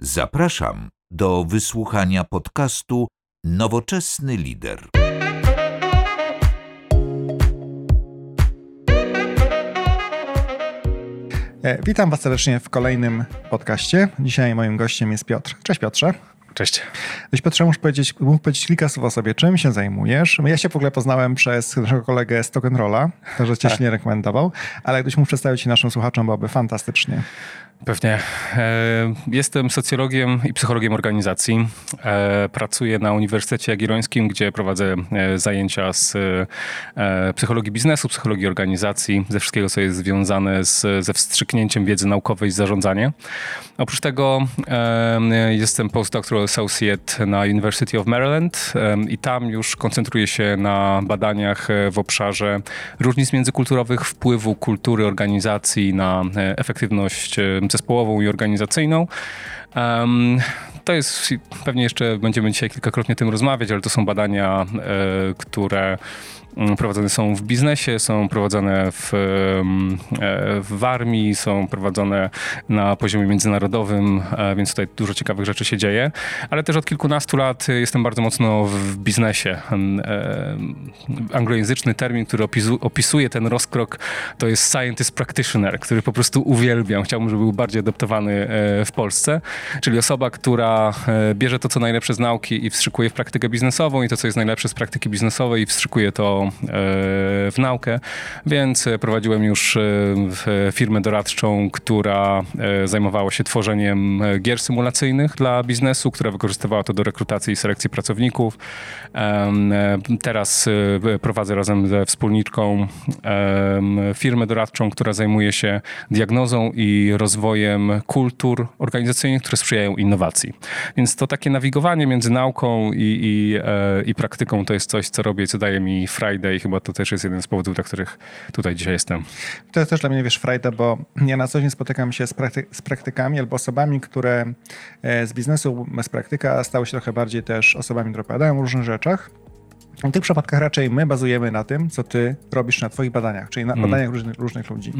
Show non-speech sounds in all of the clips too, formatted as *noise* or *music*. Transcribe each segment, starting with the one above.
Zapraszam do wysłuchania podcastu Nowoczesny Lider. E, Witam Was serdecznie w kolejnym podcaście. Dzisiaj moim gościem jest Piotr. Cześć Piotrze. Cześć. Cześć Piotrze, mógł powiedzieć, mógł powiedzieć kilka słów o sobie, czym się zajmujesz. Ja się w ogóle poznałem przez naszego kolegę z Rolla, to że cię Tak. nie rekomendował, ale gdybyś mógł przedstawić się naszym słuchaczom, byłoby fantastycznie. Pewnie. E, Jestem socjologiem i psychologiem organizacji. E, Pracuję na Uniwersytecie Jagiellońskim, gdzie prowadzę e, zajęcia z psychologii biznesu, psychologii organizacji, ze wszystkiego, co jest związane z, ze wstrzyknięciem wiedzy naukowej i zarządzanie. Oprócz tego jestem postdoctoral associate na University of Maryland i tam już koncentruję się na badaniach w obszarze różnic międzykulturowych, wpływu kultury organizacji na efektywność zespołową i organizacyjną. Em, to jest, pewnie jeszcze będziemy dzisiaj kilkakrotnie o tym rozmawiać, ale to są badania, e, które prowadzone są w biznesie, są prowadzone w, e, w armii, są prowadzone na poziomie międzynarodowym, e, więc tutaj dużo ciekawych rzeczy się dzieje. Ale też od kilkunastu lat jestem bardzo mocno w biznesie. E, Anglojęzyczny termin, który opisu, opisuje ten rozkrok, to jest scientist practitioner, który po prostu uwielbiam. Chciałbym, żeby był bardziej adoptowany w Polsce. Czyli osoba, która bierze to, co najlepsze z nauki i wstrzykuje w praktykę biznesową i to, co jest najlepsze z praktyki biznesowej i wstrzykuje to e, w naukę. Więc prowadziłem już e, firmę doradczą, która e, zajmowała się tworzeniem gier symulacyjnych dla biznesu, która wykorzystywała to do rekrutacji i selekcji pracowników. Teraz prowadzę razem ze wspólniczką firmę doradczą, która zajmuje się diagnozą i rozwojem kultur organizacyjnych, które sprzyjają innowacji. Więc to takie nawigowanie między nauką i, i, i praktyką to jest coś, co robię, co daje mi Friday i chyba to też jest jeden z powodów, dla których tutaj dzisiaj jestem. To jest też dla mnie, wiesz, frajda, bo ja na co dzień spotykam się z, prakty- z praktykami albo osobami, które e, z biznesu, z praktyka stały się trochę bardziej też osobami, które opowiadają o różnych rzeczach. W tych przypadkach raczej my bazujemy na tym, co ty robisz na twoich badaniach, czyli na badaniach różnych, różnych ludzi.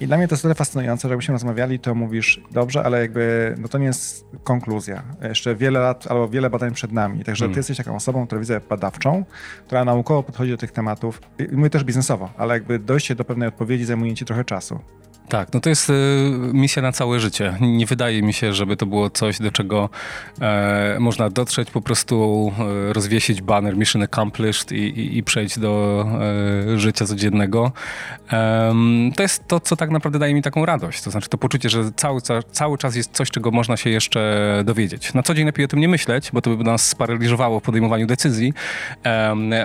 I dla mnie to jest tyle fascynujące, że jakbyśmy rozmawiali, to mówisz, dobrze, ale jakby no to nie jest konkluzja. Jeszcze wiele lat albo wiele badań przed nami. Także ty jesteś taką osobą, która widzę badawczą, która naukowo podchodzi do tych tematów. Mówię też biznesowo, ale jakby dojście do pewnej odpowiedzi zajmuje ci trochę czasu. Tak, no to jest y, misja na całe życie. Nie wydaje mi się, żeby to było coś, do czego e, można dotrzeć, po prostu e, rozwiesić banner Mission Accomplished i, i, i przejść do e, życia codziennego. To jest to, co tak naprawdę daje mi taką radość. To znaczy to poczucie, że cały, ca- cały czas jest coś, czego można się jeszcze dowiedzieć. Na co dzień lepiej o tym nie myśleć, bo to by nas sparaliżowało w podejmowaniu decyzji,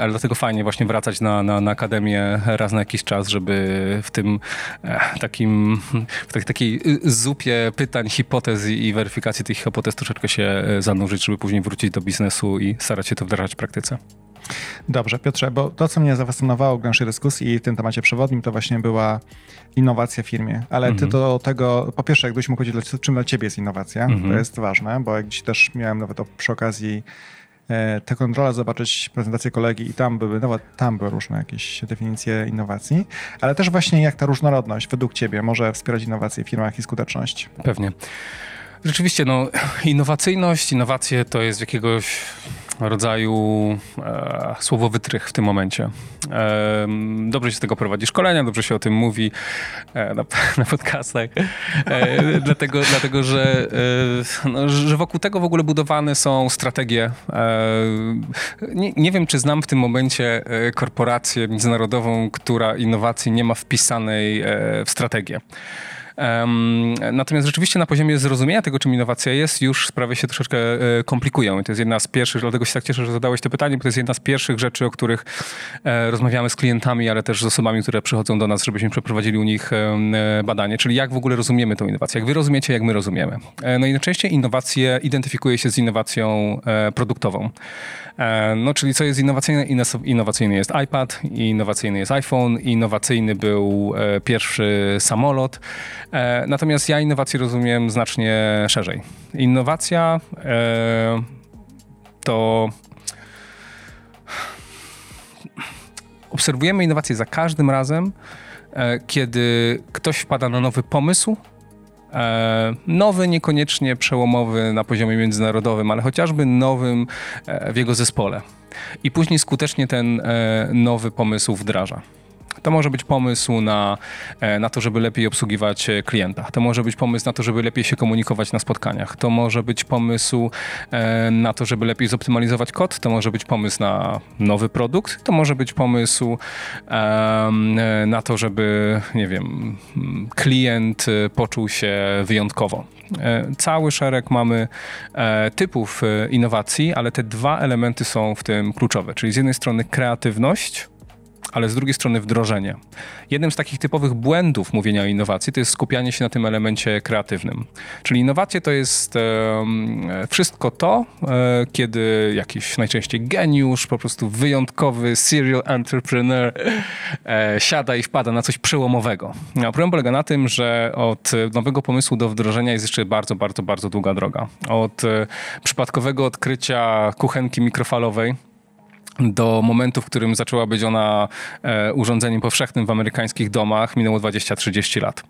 ale dlatego fajnie właśnie wracać na, na, na akademię raz na jakiś czas, żeby w tym e, takim, w tak, takiej y, zupie pytań, hipotez i, i weryfikacji tych hipotez troszeczkę się e, zanurzyć, żeby później wrócić do biznesu i starać się to wdrażać w praktyce. Dobrze, Piotrze, bo to, co mnie zafascynowało w naszej dyskusji i w tym temacie przewodnim, to właśnie była innowacja w firmie. Ale ty do tego, po pierwsze, jakbyś mógł powiedzieć, czym dla ciebie jest innowacja, to jest ważne, bo jak dziś też miałem nawet o- przy okazji e, te kontrole zobaczyć prezentację kolegi i tam były, no, tam były różne jakieś definicje innowacji, ale też właśnie jak ta różnorodność według ciebie może wspierać innowacje w firmach i skuteczność. Pewnie. Rzeczywiście, no, innowacyjność, innowacje to jest jakiegoś rodzaju e, słowo wytrych w tym momencie. E, dobrze się z tego prowadzi szkolenia, dobrze się o tym mówi e, na, *laughs* na podcastach, e, dlatego, dlatego że, e, no, że wokół tego w ogóle budowane są strategie. E, nie, nie wiem, czy znam w tym momencie korporację międzynarodową, która innowacji nie ma wpisanej w strategię. Natomiast rzeczywiście na poziomie zrozumienia tego, czym innowacja jest, już sprawy się troszeczkę e, komplikują. I to jest jedna z pierwszych, dlatego się tak cieszę, że zadałeś to pytanie, bo to jest jedna z pierwszych rzeczy, o których e, rozmawiamy z klientami, ale też z osobami, które przychodzą do nas, żebyśmy przeprowadzili u nich e, badanie, czyli jak w ogóle rozumiemy tą innowację, jak wy rozumiecie, jak my rozumiemy. No i najczęściej innowacje identyfikuje się z innowacją produktową. E, No, czyli co jest innowacyjne? Inno- Innowacyjny jest iPad, innowacyjny jest iPhone, innowacyjny był e, pierwszy samolot. E, Natomiast ja innowacje rozumiem znacznie szerzej. Innowacja to. Obserwujemy innowacje za każdym razem, kiedy ktoś wpada na nowy pomysł nowy, niekoniecznie przełomowy na poziomie międzynarodowym, ale chociażby nowym e, w jego zespole. I później skutecznie ten e, nowy pomysł wdraża. To może być pomysł na, e, na to, żeby lepiej obsługiwać e, klienta. To może być pomysł na to, żeby lepiej się komunikować na spotkaniach. To może być pomysł e, na to, żeby lepiej zoptymalizować kod. To może być pomysł na nowy produkt. To może być pomysł na to, żeby, nie wiem, klient poczuł się wyjątkowo. Cały szereg mamy typów innowacji, ale te dwa elementy są w tym kluczowe, czyli z jednej strony kreatywność, ale z drugiej strony wdrożenie. Jednym z takich typowych błędów mówienia o innowacji to jest skupianie się na tym elemencie kreatywnym. Czyli innowacje to jest e, wszystko to, e, kiedy jakiś najczęściej geniusz, po prostu wyjątkowy serial entrepreneur e, siada i wpada na coś przełomowego. A problem polega na tym, że od nowego pomysłu do wdrożenia jest jeszcze bardzo, bardzo, bardzo długa droga. Od e, przypadkowego odkrycia kuchenki mikrofalowej, do momentu, w którym zaczęła być ona e, urządzeniem powszechnym w amerykańskich domach, minęło 20-30 lat.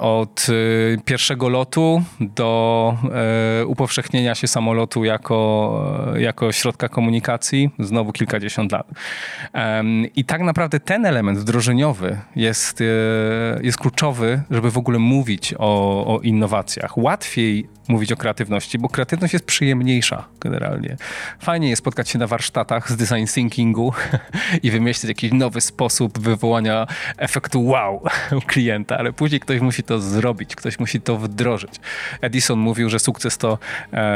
Od y, pierwszego lotu do y, upowszechnienia się samolotu jako, jako środka komunikacji znowu kilkadziesiąt lat. I tak naprawdę ten element wdrożeniowy jest, jest kluczowy, żeby w ogóle mówić o, o innowacjach. Łatwiej mówić o kreatywności, bo kreatywność jest przyjemniejsza generalnie. Fajnie jest spotkać się na warsztatach z design thinkingu *laughs* i wymyślić jakiś nowy sposób wywołania efektu wow u klienta, ale później ktoś musi to zrobić, ktoś musi to wdrożyć. Edison mówił, że sukces to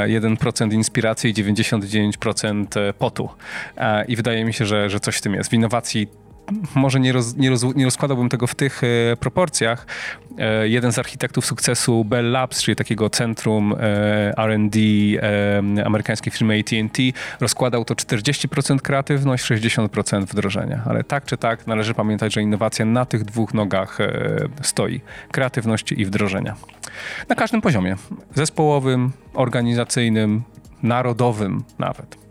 1% e, inspiracji i 99% e, potu. E, I wydaje mi się, że, że coś w tym jest. W innowacji może nie, roz, nie, roz, nie rozkładałbym tego w tych e, proporcjach. E, jeden z architektów sukcesu Bell Labs, czyli takiego centrum e, R&D e, amerykańskiej firmy AT&T, rozkładał to 40% kreatywność, 60% wdrożenia. Ale tak czy tak należy pamiętać, że innowacja na tych dwóch nogach e, stoi. Kreatywności i wdrożenia. Na każdym poziomie. Zespołowym, organizacyjnym, narodowym nawet.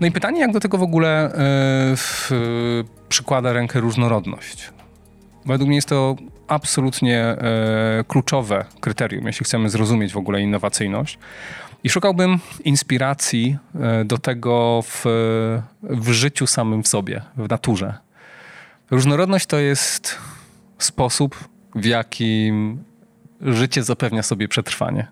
No i pytanie, jak do tego w ogóle yy, przykłada rękę różnorodność. Według mnie jest to absolutnie yy, kluczowe kryterium, jeśli chcemy zrozumieć w ogóle innowacyjność. I szukałbym inspiracji do tego w, w życiu samym w sobie, w naturze. Różnorodność to jest sposób, w jakim życie zapewnia sobie przetrwanie.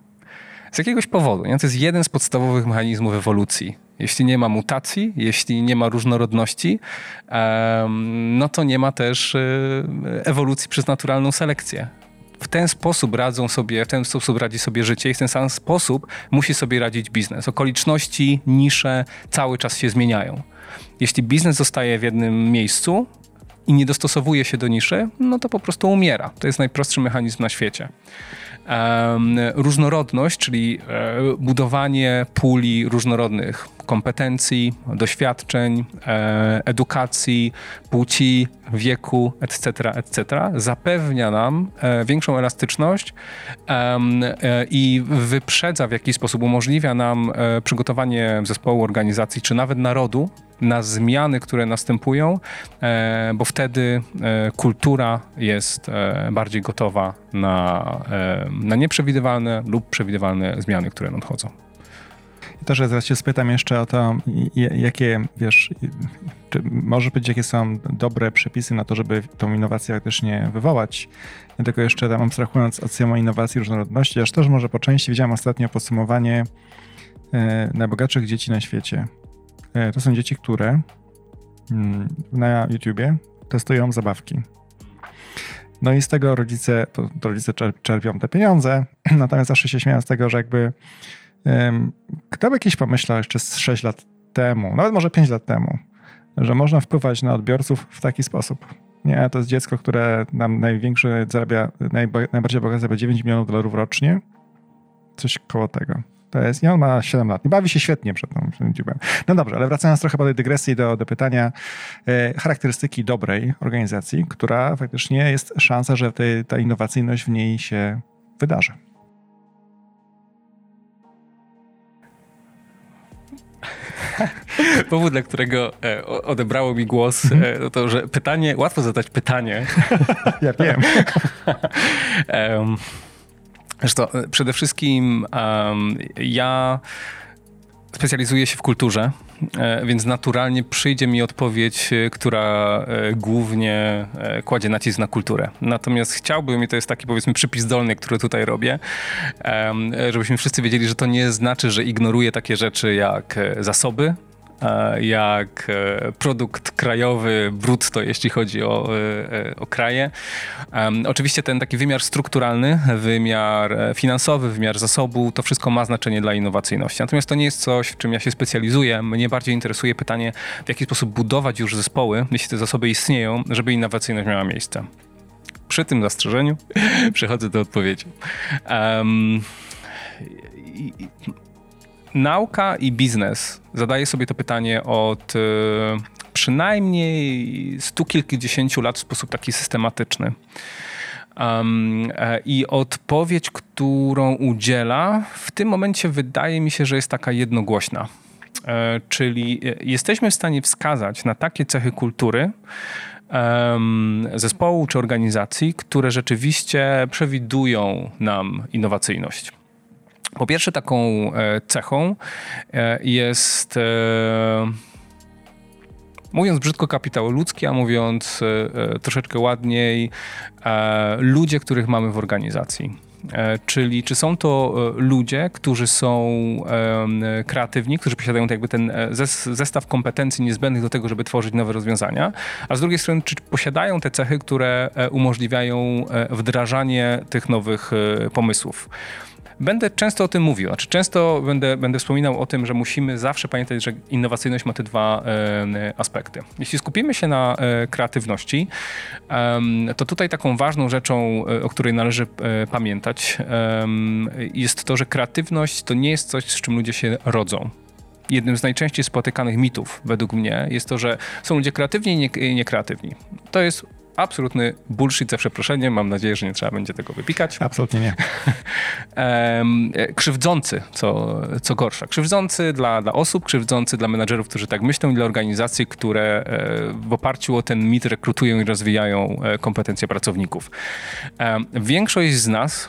Z jakiegoś powodu. Nie? To jest jeden z podstawowych mechanizmów ewolucji. Jeśli nie ma mutacji, jeśli nie ma różnorodności, no to nie ma też e, ewolucji przez naturalną selekcję. W ten sposób radzą sobie, w ten sposób radzi sobie życie i w ten sam sposób musi sobie radzić biznes. Okoliczności, nisze cały czas się zmieniają. Jeśli biznes zostaje w jednym miejscu i nie dostosowuje się do niszy, no to po prostu umiera. To jest najprostszy mechanizm na świecie różnorodność, czyli e, budowanie puli różnorodnych kompetencji, doświadczeń, e, edukacji, płci, wieku, etc., etc., zapewnia nam e, większą elastyczność i wyprzedza w jakiś sposób, umożliwia nam przygotowanie zespołu, organizacji, czy nawet narodu na zmiany, które następują, e, bo wtedy e, kultura jest e, bardziej gotowa na, na nieprzewidywalne lub przewidywalne zmiany, które nadchodzą. Że zaraz cię spytam jeszcze o to, jakie, wiesz, czy może być, jakie są dobre przepisy na to, żeby tą innowację faktycznie wywołać. Tylko jeszcze tam abstrahując od samej innowacji różnorodności, aż też może po części widziałem ostatnio podsumowanie najbogatszych dzieci na świecie. E, to są dzieci, które mm, na YouTubie testują zabawki. No i z tego rodzice, to, to rodzice czerpią te pieniądze, *clears throat* natomiast zawsze się śmieją z tego, że jakby kto by kiedyś pomyślał jeszcze z 6 lat temu, nawet może 5 lat temu, że można wpływać na odbiorców w taki sposób. Nie, to jest dziecko, które nam największy zarabia, najbardziej bogate zarabia 9 milionów dolarów rocznie. Coś koło tego. To jest, i on ma 7 lat. I bawi się świetnie przed tym YouTube'em. No dobrze, ale wracając trochę po tej dygresji do, do pytania, e, charakterystyki dobrej organizacji, która faktycznie jest szansa, że tej, ta innowacyjność w niej się wydarzy. *laughs* powód, dla którego e, odebrało mi głos, e, to że pytanie, łatwo zadać pytanie. *laughs* Ja wiem. *laughs* um, zresztą przede wszystkim um, ja specjalizuję się w kulturze, więc naturalnie przyjdzie mi odpowiedź, e, która e, głównie kładzie nacisk na kulturę. Natomiast chciałbym, i to jest taki powiedzmy przypis dolny, który tutaj robię, żebyśmy wszyscy wiedzieli, że to nie znaczy, że ignoruję takie rzeczy jak zasoby, E, jak e, produkt krajowy brutto, jeśli chodzi o, e, o kraje. Oczywiście ten taki wymiar strukturalny, wymiar finansowy, wymiar zasobu, to wszystko ma znaczenie dla innowacyjności. Natomiast to nie jest coś, w czym ja się specjalizuję. Mnie bardziej interesuje pytanie, w jaki sposób budować już zespoły, jeśli te zasoby istnieją, żeby innowacyjność miała miejsce. Przy tym zastrzeżeniu *laughs* przechodzę do odpowiedzi. Um, nauka i biznes zadaje sobie to pytanie od e, przynajmniej stu kilkudziesięciu lat w sposób taki systematyczny. Um, I odpowiedź, którą udziela, w tym momencie wydaje mi się, że jest taka jednogłośna. E, czyli jesteśmy w stanie wskazać na takie cechy kultury, zespołu czy organizacji, które rzeczywiście przewidują nam innowacyjność. Po pierwsze, taką e, cechą e, jest, e, mówiąc brzydko, kapitał ludzki, a mówiąc troszeczkę ładniej, ludzie, których mamy w organizacji. Czyli czy są to ludzie, którzy są kreatywni, którzy posiadają jakby ten zestaw kompetencji niezbędnych do tego, żeby tworzyć nowe rozwiązania, a z drugiej strony, czy posiadają te cechy, które umożliwiają wdrażanie tych nowych pomysłów. Będę często o tym mówił, znaczy często będę, będę wspominał o tym, że musimy zawsze pamiętać, że innowacyjność ma te dwa e, aspekty. Jeśli skupimy się na e, kreatywności, e, to tutaj taką ważną rzeczą, e, o której należy e, pamiętać, jest to, że kreatywność to nie jest coś, z czym ludzie się rodzą jednym z najczęściej spotykanych mitów według mnie jest to, że są ludzie kreatywni i niekreatywni. To jest absolutny bullshit za przeproszeniem. Mam nadzieję, że nie trzeba będzie tego wypikać. Absolutnie nie. *laughs* krzywdzący, co, co gorsza. Krzywdzący dla, dla osób, krzywdzący dla menadżerów, którzy tak myślą i dla organizacji, które e, w oparciu o ten mit rekrutują i rozwijają e, kompetencje pracowników. Większość z nas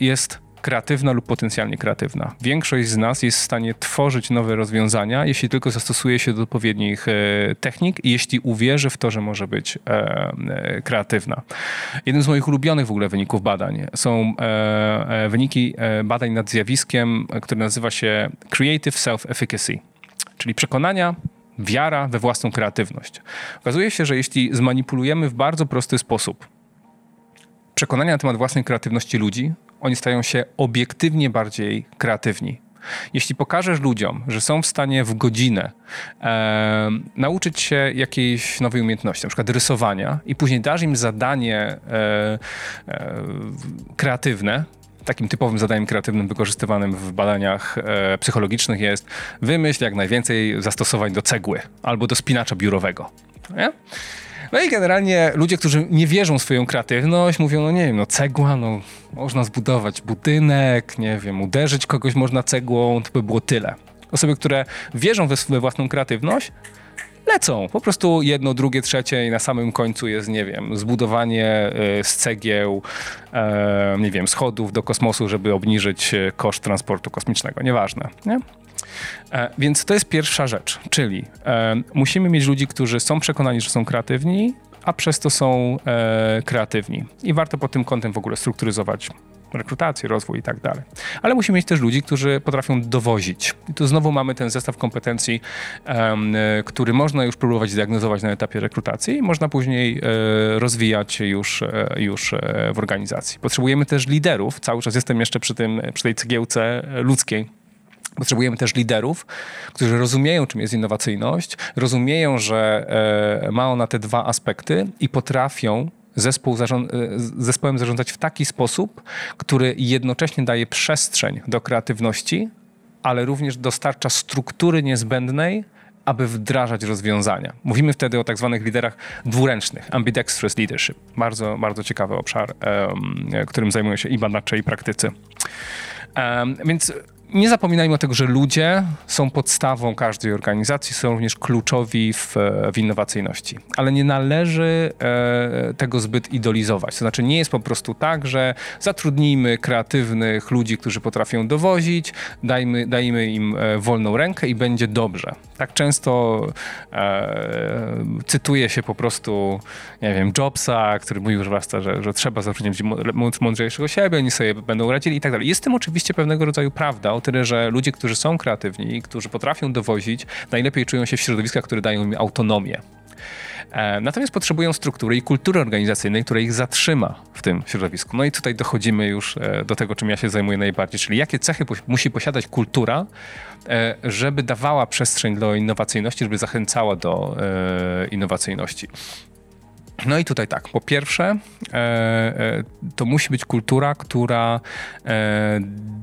jest kreatywna lub potencjalnie kreatywna. Większość z nas jest w stanie tworzyć nowe rozwiązania, jeśli tylko zastosuje się do odpowiednich e, technik i jeśli uwierzy w to, że może być e, e, kreatywna. Jeden z moich ulubionych w ogóle wyników badań są wyniki badań nad zjawiskiem, które nazywa się Creative Self-Efficacy, czyli przekonania, wiara we własną kreatywność. Okazuje się, że jeśli zmanipulujemy w bardzo prosty sposób przekonania na temat własnej kreatywności ludzi, oni stają się obiektywnie bardziej kreatywni. Jeśli pokażesz ludziom, że są w stanie w godzinę e, nauczyć się jakiejś nowej umiejętności, na przykład rysowania, i później dasz im zadanie e, e, kreatywne, takim typowym zadaniem kreatywnym wykorzystywanym w badaniach e, psychologicznych jest wymyśl jak najwięcej zastosowań do cegły albo do spinacza biurowego. Nie? No i generalnie ludzie, którzy nie wierzą w swoją kreatywność, mówią, no nie wiem, no cegła, no można zbudować budynek, nie wiem, uderzyć kogoś można cegłą, to by było tyle. Osoby, które wierzą we, własną kreatywność, lecą. Po prostu jedno, drugie, trzecie i na samym końcu jest, nie wiem, zbudowanie y, z cegieł, nie wiem, schodów do kosmosu, żeby obniżyć e, koszt transportu kosmicznego. Nieważne, nie? E, więc to jest pierwsza rzecz, czyli e, musimy mieć ludzi, którzy są przekonani, że są kreatywni, a przez to są e, kreatywni. I warto pod tym kątem w ogóle strukturyzować rekrutację, rozwój i tak dalej. Ale musimy mieć też ludzi, którzy potrafią dowozić. I tu znowu mamy ten zestaw kompetencji, który można już próbować zdiagnozować na etapie rekrutacji i można później rozwijać już, już w organizacji. Potrzebujemy też liderów. Cały czas jestem jeszcze przy, tym, przy tej cegiełce ludzkiej Potrzebujemy też liderów, którzy rozumieją, czym jest innowacyjność, rozumieją, że e, ma ona te dwa aspekty i potrafią zespół zarząd, e, zespołem zarządzać w taki sposób, który jednocześnie daje przestrzeń do kreatywności, ale również dostarcza struktury niezbędnej, aby wdrażać rozwiązania. Mówimy wtedy o tak zwanych liderach dwuręcznych, ambidextrous leadership. Bardzo, bardzo ciekawy obszar, którym zajmują się i badacze, i praktycy. więc nie zapominajmy o tym, że ludzie są podstawą każdej organizacji, są również kluczowi w, w innowacyjności. Ale nie należy e, tego zbyt idolizować. To znaczy, nie jest po prostu tak, że zatrudnijmy kreatywnych ludzi, którzy potrafią dowozić, dajmy, dajmy im e, wolną rękę i będzie dobrze. Tak często e, cytuje się po prostu, nie wiem, Jobsa, który mówił, że, że, że trzeba zatrudnić mądrzejszego siebie, oni sobie będą radzili i tak dalej. Jest w tym oczywiście pewnego rodzaju prawda, o tyle, że ludzie, którzy są kreatywni, którzy potrafią dowozić, najlepiej czują się w środowiskach, które dają im autonomię. E, natomiast potrzebują struktury i kultury organizacyjnej, która ich zatrzyma w tym środowisku. No i tutaj dochodzimy już e, do tego, czym ja się zajmuję najbardziej, czyli jakie cechy musi posiadać kultura, e, żeby dawała przestrzeń do innowacyjności, żeby zachęcała do innowacyjności. No i tutaj tak, po pierwsze, to musi być kultura, która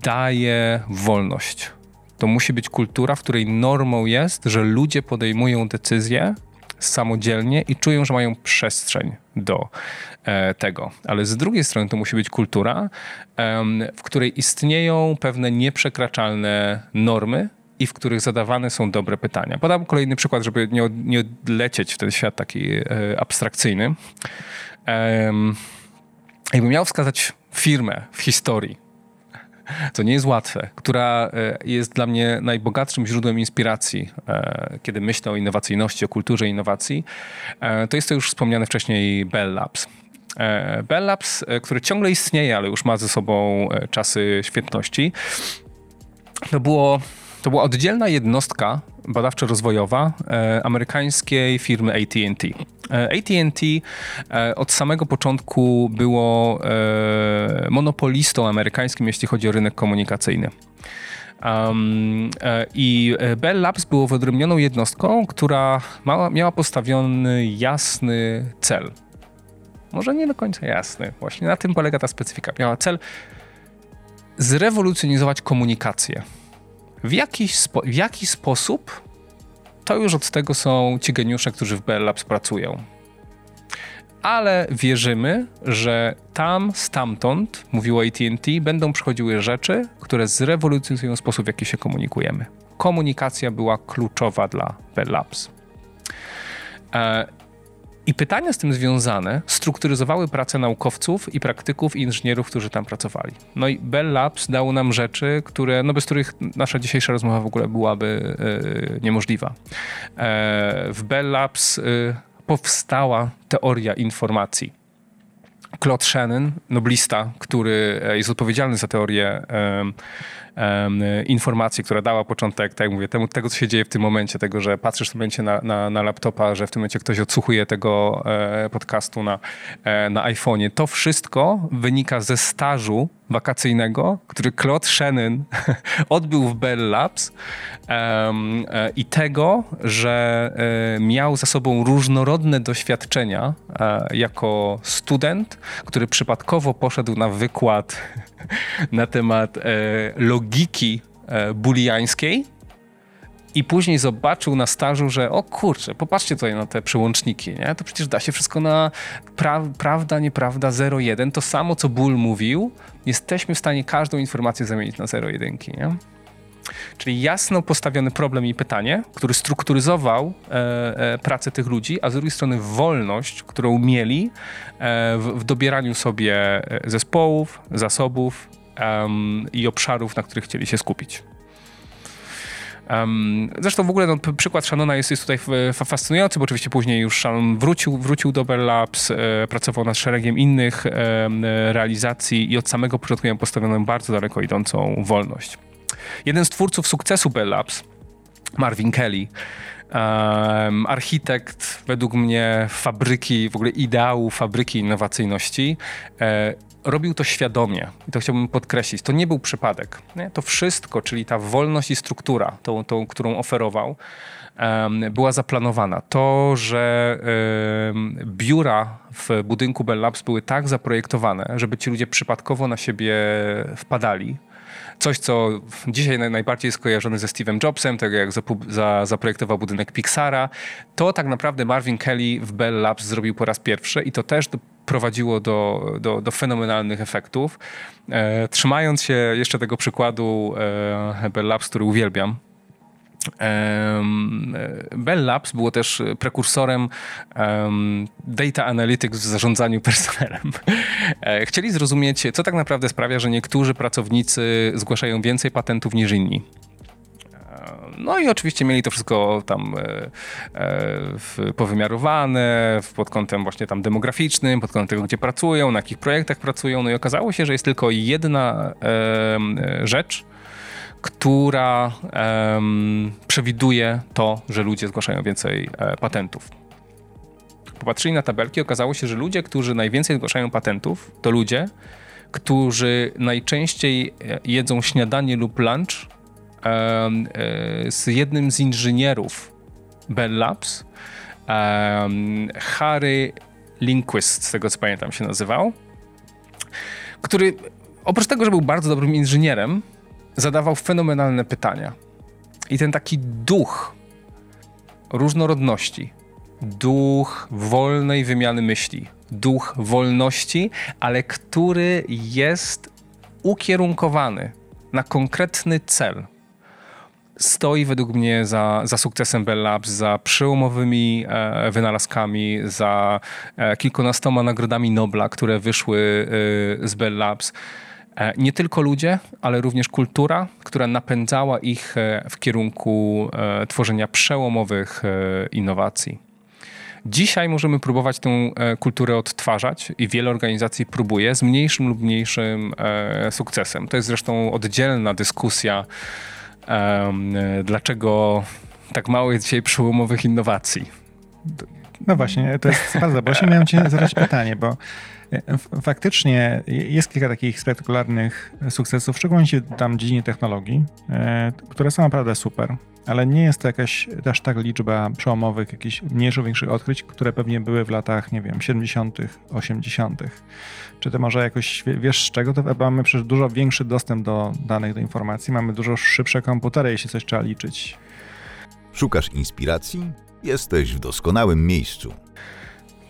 daje wolność. To musi być kultura, w której normą jest, że ludzie podejmują decyzje samodzielnie i czują, że mają przestrzeń do e, tego. Ale z drugiej strony to musi być kultura, e, w której istnieją pewne nieprzekraczalne normy, i w których zadawane są dobre pytania. Podam kolejny przykład, żeby nie, nie odlecieć w ten świat taki e, abstrakcyjny. Jakbym miał wskazać firmę w historii, co nie jest łatwe, która e, jest dla mnie najbogatszym źródłem inspiracji, e, kiedy myślę o innowacyjności, o kulturze innowacji, e, to jest to już wspomniane wcześniej Bell Labs. Bell Labs, który ciągle istnieje, ale już ma ze sobą czasy świetności, to było to była oddzielna jednostka badawczo-rozwojowa e, amerykańskiej firmy AT&T. E, AT&T e, od samego początku było e, monopolistą amerykańskim, jeśli chodzi o rynek komunikacyjny. Um, I Bell Labs było wyodrębnioną jednostką, która mała, miała postawiony jasny cel. Może nie do końca jasny, właśnie na tym polega ta specyfika. Miała cel zrewolucjonizować komunikację w jaki, spo, w jaki sposób, to już od tego są ci geniusze, którzy w Bell Labs pracują. Ale wierzymy, że tam, stamtąd, mówiło AT&T, będą przychodziły rzeczy, które zrewolucjonują sposób, w jaki się komunikujemy. Komunikacja była kluczowa dla Bell Labs. E, i pytania z tym związane strukturyzowały pracę naukowców i praktyków i inżynierów, którzy tam pracowali. No i Bell Labs dało nam rzeczy, które, no bez których nasza dzisiejsza rozmowa w ogóle byłaby e, niemożliwa. E, w Bell Labs e, powstała teoria informacji. Claude Shannon, noblista, który jest odpowiedzialny za teorię informacji, która dała początek, tak jak mówię, temu, tego, co się dzieje w tym momencie, tego, że patrzysz w tym momencie na, na, na laptopa, że w tym momencie ktoś odsłuchuje tego e, podcastu na, e, na iPhone'ie. To wszystko wynika ze stażu wakacyjnego, który Claude Shannon *laughs* odbył w Bell Labs um, i tego, że um, miał za sobą różnorodne doświadczenia um, jako student, który przypadkowo poszedł na wykład *laughs* na temat logiki buliańskiej i później zobaczył na stażu, że o kurczę, popatrzcie tutaj na te przełączniki, nie? To przecież da się wszystko na pra prawda, nieprawda, 0,1. To samo, co Bull mówił, jesteśmy w stanie każdą informację zamienić na 0,1, nie? Czyli jasno postawiony problem i pytanie, który strukturyzował e, e, pracę tych ludzi, a z drugiej strony wolność, którą mieli e, w, w, dobieraniu sobie e, zespołów, zasobów i obszarów, na których chcieli się skupić. Um, zresztą w ogóle no, przykład Shannona jest, jest tutaj fascynujący, bo oczywiście później już Shannon wrócił, wrócił do Bell Labs, e, pracował nad szeregiem innych e, realizacji i od samego początku miał postawioną bardzo daleko idącą wolność. Jeden z twórców sukcesu Bell Labs, Marvin Kelly, um, architekt według mnie fabryki, w ogóle ideału fabryki innowacyjności, e, robił to świadomie i to chciałbym podkreślić. To nie był przypadek. Nie? To wszystko, czyli ta wolność i struktura, tą, tą którą oferował, um, była zaplanowana. To, że um, biura w budynku Bell Labs były tak zaprojektowane, żeby ci ludzie przypadkowo na siebie wpadali, coś, co dzisiaj najbardziej jest kojarzone ze Steve'em Jobsem, tego jak za, zaprojektował budynek Pixara, to tak naprawdę Marvin Kelly w Bell Labs zrobił po raz pierwszy i to też prowadziło do, do, do fenomenalnych efektów. E, trzymając się jeszcze tego przykładu e, Bell Labs, który uwielbiam, Bell Labs było też prekursorem data analytics w zarządzaniu personelem. E, chcieli zrozumieć, co tak naprawdę sprawia, że niektórzy pracownicy zgłaszają więcej patentów niż inni. No i oczywiście mieli to wszystko tam e, powymiarowane pod kątem właśnie tam demograficznym, pod kątem tego, gdzie pracują, na jakich projektach pracują. No i okazało się, że jest tylko jedna e, rzecz, która przewiduje to, że ludzie zgłaszają więcej e, patentów. Popatrzyli na tabelki, okazało się, że ludzie, którzy najwięcej zgłaszają patentów, to ludzie, którzy najczęściej jedzą śniadanie lub lunch E, z jednym z inżynierów Bell Labs, Harry Lindquist, z tego co pamiętam się nazywał, który oprócz tego, że był bardzo dobrym inżynierem, zadawał fenomenalne pytania. I ten taki duch różnorodności, duch wolnej wymiany myśli, duch wolności, ale który jest ukierunkowany na konkretny cel stoi według mnie za, za sukcesem Bell Labs, za przełomowymi e, wynalazkami, za e, kilkunastoma nagrodami Nobla, które wyszły e, z Bell Labs. E, nie tylko ludzie, ale również kultura, która napędzała ich e, w kierunku e, tworzenia przełomowych innowacji. Dzisiaj możemy próbować tę kulturę odtwarzać i wiele organizacji próbuje z mniejszym lub mniejszym sukcesem. To jest zresztą oddzielna dyskusja dlaczego tak mało jest dzisiaj przełomowych innowacji. No właśnie, to jest bardzo, bo się miałem cię zadać pytanie, bo faktycznie jest kilka takich spektakularnych sukcesów, szczególnie tam w dziedzinie technologii, e, które są naprawdę super, ale nie jest to jakaś aż tak liczba przełomowych, jakichś mniejszych, większych odkryć, które pewnie były w latach, nie wiem, 70., 80. Czy ty może jakoś wiesz z czego to mamy przecież dużo większy dostęp do danych, do informacji, mamy dużo szybsze komputery, jeśli coś trzeba liczyć. Szukasz inspiracji? Jesteś w doskonałym miejscu.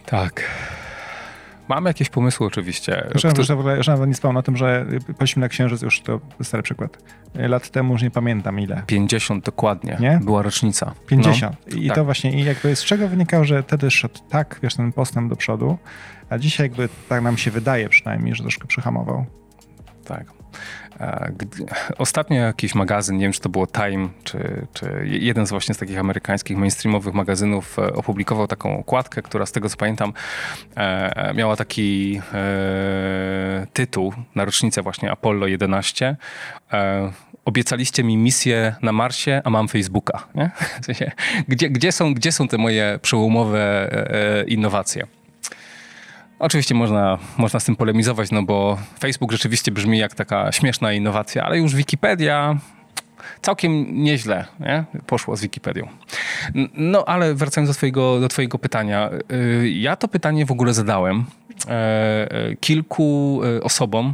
Tak. Mam jakieś pomysły oczywiście. Zresztą, że, nie wspomnę o tym, że poszliśmy na Księżyc już, to stary przykład. Lat temu już nie pamiętam ile. 50 dokładnie. Nie? Była rocznica. 50. No, I tak. to właśnie, i jakby z czego wynikało, że wtedy szedł tak, wiesz, ten postęp do przodu, a dzisiaj jakby tak nam się wydaje przynajmniej, że troszkę przyhamował. Tak. *laughs* Ostatnio jakiś magazyn, nie wiem czy to było Time, czy, czy jeden z właśnie z takich amerykańskich mainstreamowych magazynów e, opublikował taką okładkę, która z tego co pamiętam e, miała taki e, tytuł na rocznicę właśnie Apollo 11 obiecaliście mi misję na Marsie, a mam Facebooka. *laughs* W sensie, gdzie, gdzie, są, gdzie są te moje przełomowe innowacje? Oczywiście można, można z tym polemizować, no bo Facebook rzeczywiście brzmi jak taka śmieszna innowacja, ale już Wikipedia całkiem nieźle nie? poszło z Wikipedią. No ale wracając do twojego, do twojego pytania. Y, ja to pytanie w ogóle zadałem e, e, kilku e, osobom,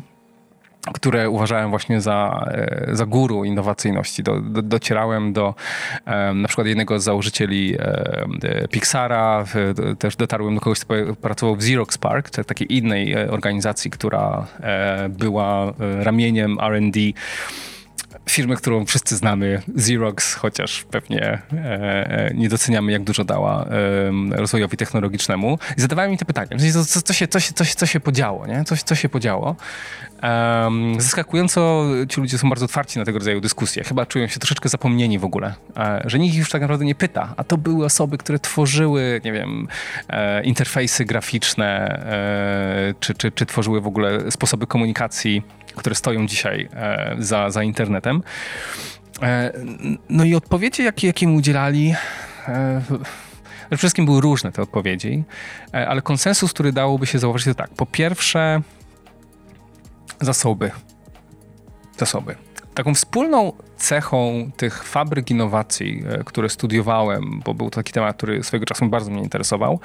które uważałem właśnie za, e, za guru innowacyjności. Do, do, docierałem do na przykład jednego z założycieli Pixara, też dotarłem do kogoś, kto pracował w Xerox Park, takiej innej e, organizacji, która e, była ramieniem R&D firmy, którą wszyscy znamy, Xerox, chociaż pewnie e, e, nie doceniamy, jak dużo dała e, rozwojowi technologicznemu. I zadawałem mi te pytania, co, co, co, się, co, się, co, się, co się podziało, nie? Co, co się podziało. Um, zaskakująco ci ludzie są bardzo otwarci na tego rodzaju dyskusje. Chyba czują się troszeczkę zapomnieni w ogóle, e, że nikt ich już tak naprawdę nie pyta. A to były osoby, które tworzyły, nie wiem, e, interfejsy graficzne, e, czy, czy, czy tworzyły w ogóle sposoby komunikacji które stoją dzisiaj za, za internetem. No i odpowiedzi, jakie, jakie mu udzielali, przede wszystkim były różne te odpowiedzi, ale konsensus, który dałoby się zauważyć, to tak. Po pierwsze, zasoby. Zasoby. Taką wspólną cechą tych fabryk innowacji, które studiowałem, bo był to taki temat, który swojego czasu bardzo mnie interesował,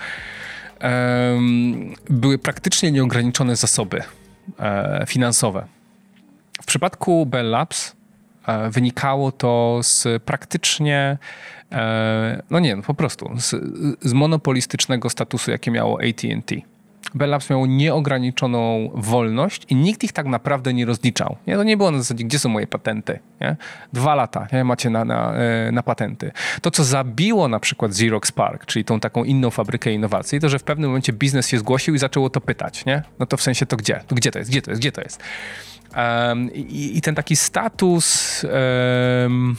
były praktycznie nieograniczone zasoby finansowe. W przypadku Bell Labs e, wynikało to z praktycznie, e, no nie, no po prostu z, z monopolistycznego statusu, jakie miało AT&T. Bell Labs miało nieograniczoną wolność i nikt ich tak naprawdę nie rozliczał. Nie? To nie było na zasadzie, gdzie są moje patenty. Nie? Dwa lata nie? macie na, na, e, na patenty. To, co zabiło na przykład Xerox Park, czyli tą taką inną fabrykę innowacji, to, że w pewnym momencie biznes się zgłosił i zaczęło to pytać. Nie? No to w sensie to gdzie? Gdzie to jest? Gdzie to jest? Gdzie to jest? Um, i, i, ten taki status um,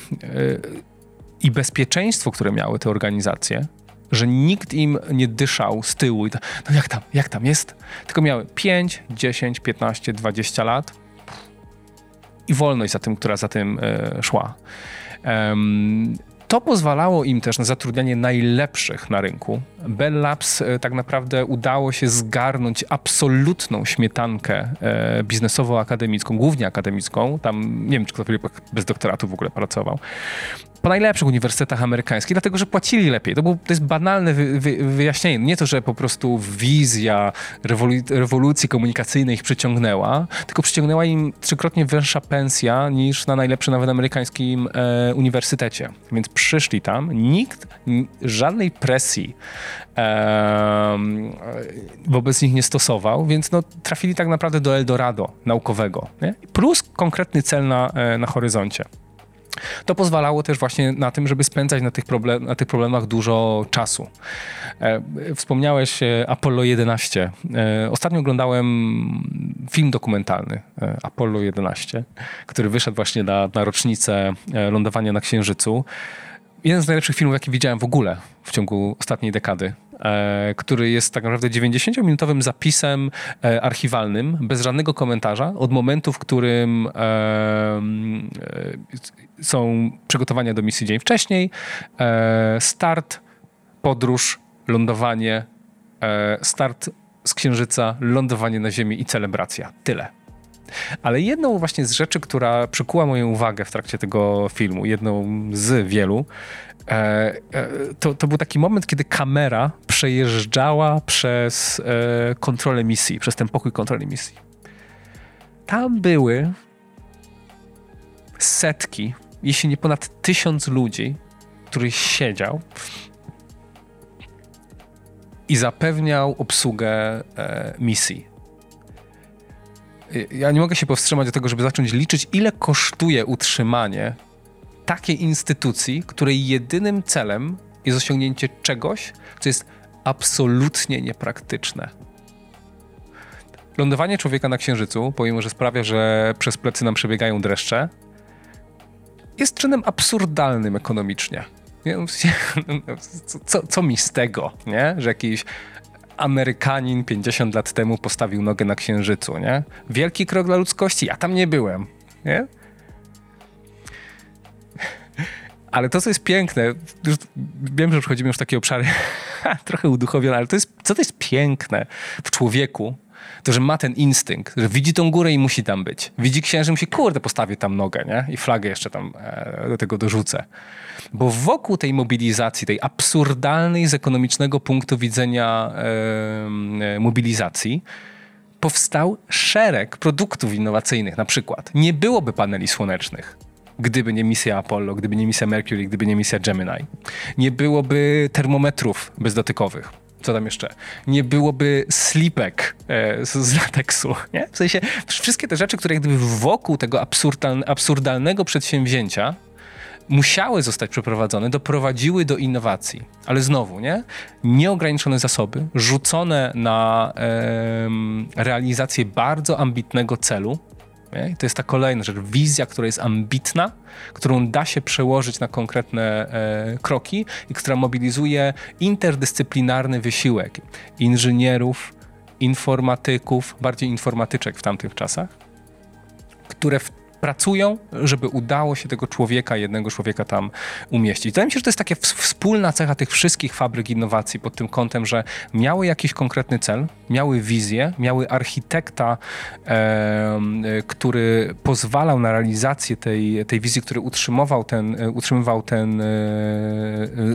i bezpieczeństwo, które miały te organizacje, że nikt im nie dyszał z tyłu i to, no jak tam, jak tam jest? Tylko miały 5, 10, 15, 20 lat i wolność za tym, która za tym e, szła. Um, to pozwalało im też na zatrudnianie najlepszych na rynku. Bell Labs e, tak naprawdę udało się zgarnąć absolutną śmietankę e, biznesowo-akademicką, głównie akademicką. Tam nie wiem, czy kto bez doktoratu w ogóle pracował po najlepszych uniwersytetach amerykańskich, dlatego że płacili lepiej. To, był, to jest banalne wy, wy, wyjaśnienie. Nie to, że po prostu wizja rewolu rewolucji komunikacyjnej ich przyciągnęła, tylko przyciągnęła im trzykrotnie wyższa pensja niż na najlepszym nawet amerykańskim e, uniwersytecie. Więc przyszli tam, nikt żadnej presji e, wobec nich nie stosował, więc no, trafili tak naprawdę do Eldorado naukowego. Nie? Plus konkretny cel na, e, na horyzoncie. To pozwalało też właśnie na tym, żeby spędzać na tych, problem, na tych problemach dużo czasu. E, wspomniałeś e, Apollo 11. E, ostatnio oglądałem film dokumentalny Apollo 11, który wyszedł właśnie na, na rocznicę lądowania na Księżycu. Jeden z najlepszych filmów, jaki widziałem w ogóle w ciągu ostatniej dekady. Który jest tak naprawdę 90-minutowym zapisem archiwalnym, bez żadnego komentarza, od momentu, w którym są przygotowania do misji dzień wcześniej, start, podróż, lądowanie, start z Księżyca, lądowanie na Ziemi i celebracja. Tyle. Ale jedną właśnie z rzeczy, która przykuła moją uwagę w trakcie tego filmu, jedną z wielu, E, e, to, to był taki moment, kiedy kamera przejeżdżała przez e, kontrolę misji, przez ten pokój kontroli misji. Tam były setki, jeśli nie ponad tysiąc ludzi, których siedział i zapewniał obsługę misji. Ja nie mogę się powstrzymać do tego, żeby zacząć liczyć, ile kosztuje utrzymanie takiej instytucji, której jedynym celem jest osiągnięcie czegoś, co jest absolutnie niepraktyczne. Lądowanie człowieka na Księżycu, pomimo że sprawia, że przez plecy nam przebiegają dreszcze, jest czynem absurdalnym ekonomicznie. *laughs* Co, co mi z tego, nie? że jakiś Amerykanin 50 lat temu postawił nogę na Księżycu, nie? Wielki krok dla ludzkości, ja tam nie byłem, nie? *laughs* Ale to, co jest piękne, już wiem, że przechodzimy już w takie obszary *laughs* trochę uduchowione, ale to jest, co to jest piękne w człowieku, to, że ma ten instynkt, że widzi tą górę i musi tam być. Widzi księży, musi, kurde, postawię tam nogę, nie? I flagę jeszcze tam e, do tego dorzucę. Bo wokół tej mobilizacji, tej absurdalnej z ekonomicznego punktu widzenia e, mobilizacji, powstał szereg produktów innowacyjnych, na przykład. Nie byłoby paneli słonecznych gdyby nie misja Apollo, gdyby nie misja Mercury, gdyby nie misja Gemini. Nie byłoby termometrów bezdotykowych. Co tam jeszcze? Nie byłoby slipek e, z, z lateksu. Nie? W sensie wszystkie te rzeczy, które gdyby wokół tego absurdalnego przedsięwzięcia musiały zostać przeprowadzone, doprowadziły do innowacji. Ale znowu, nie? Nieograniczone zasoby, rzucone na e, realizację bardzo ambitnego celu, nie? I to jest ta kolejna rzecz, wizja, która jest ambitna, którą da się przełożyć na konkretne e, kroki i która mobilizuje interdyscyplinarny wysiłek inżynierów, informatyków, bardziej informatyczek w tamtych czasach, które w pracują, żeby udało się tego człowieka, jednego człowieka tam umieścić. Wydaje mi się, że to jest taka wspólna cecha tych wszystkich fabryk innowacji pod tym kątem, że miały jakiś konkretny cel, miały wizję, miały architekta, e, który pozwalał na realizację tej, tej wizji, który utrzymywał ten, utrzymywał ten e,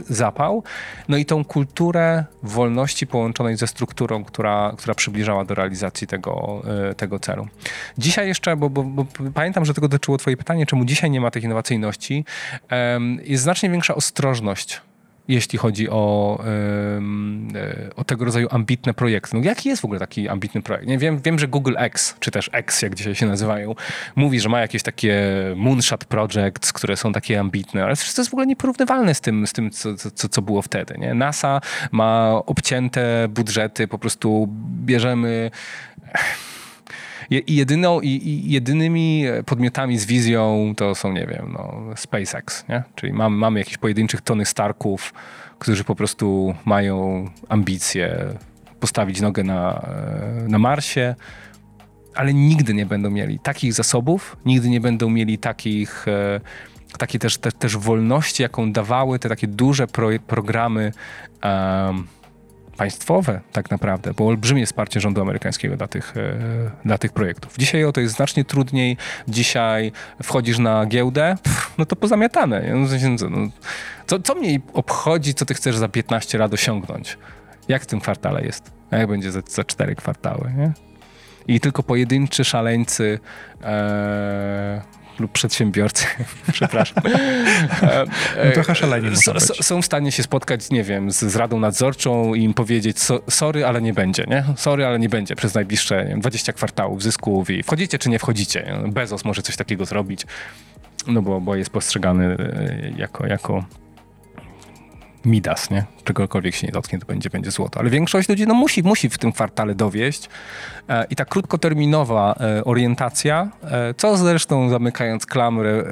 zapał, no i tą kulturę wolności połączonej ze strukturą, która, która przybliżała do realizacji tego, e, tego celu. Dzisiaj jeszcze, bo, bo, bo pamiętam, że tego dotyczyło twoje pytanie, czemu dzisiaj nie ma tych innowacyjności, jest znacznie większa ostrożność jeśli chodzi o, e, o tego rodzaju ambitne projekty. No jaki jest w ogóle taki ambitny projekt? Nie, wiem, wiem, że Google X, czy też X, jak dzisiaj się nazywają, mówi, że ma jakieś takie moonshot projects, które są takie ambitne, ale to jest w ogóle nieporównywalne z tym, z tym co, co, co było wtedy. Nie? NASA ma obcięte budżety, po prostu bierzemy jedyną, i, jedynymi podmiotami z wizją to są, nie wiem, no, SpaceX, nie? Czyli mamy, mamy jakichś pojedynczych Tony Starków, którzy po prostu mają ambicje postawić nogę na, na Marsie, ale nigdy nie będą mieli takich zasobów, nigdy nie będą mieli takich, e, takiej też, te, też wolności, jaką dawały te takie duże pro, programy um, państwowe tak naprawdę, bo olbrzymie wsparcie rządu amerykańskiego dla tych, e, dla tych projektów. Dzisiaj o to jest znacznie trudniej. Dzisiaj wchodzisz na giełdę, no to pozamiatane. No, co, co mnie obchodzi, co ty chcesz za 15 lat osiągnąć? Jak w tym kwartale jest? A jak będzie za, za 4 kwartały? Nie? I tylko pojedynczy szaleńcy e, lub przedsiębiorcy, *laughs* przepraszam, *laughs* e, trochę szalenie są w stanie się spotkać, nie wiem, z, z radą nadzorczą i im powiedzieć so, sorry, ale nie będzie, nie? Sorry, ale nie będzie przez najbliższe wiem, 20 kwartałów zysków i wchodzicie czy nie wchodzicie. Bezos może coś takiego zrobić, no bo, bo jest postrzegany e, jako, jako Midas, nie? Czegokolwiek się nie dotknie, to będzie, będzie złoto. Ale większość ludzi no, musi, musi w tym kwartale dowieść. E, I ta krótkoterminowa e, orientacja, e, co zresztą zamykając klamrę,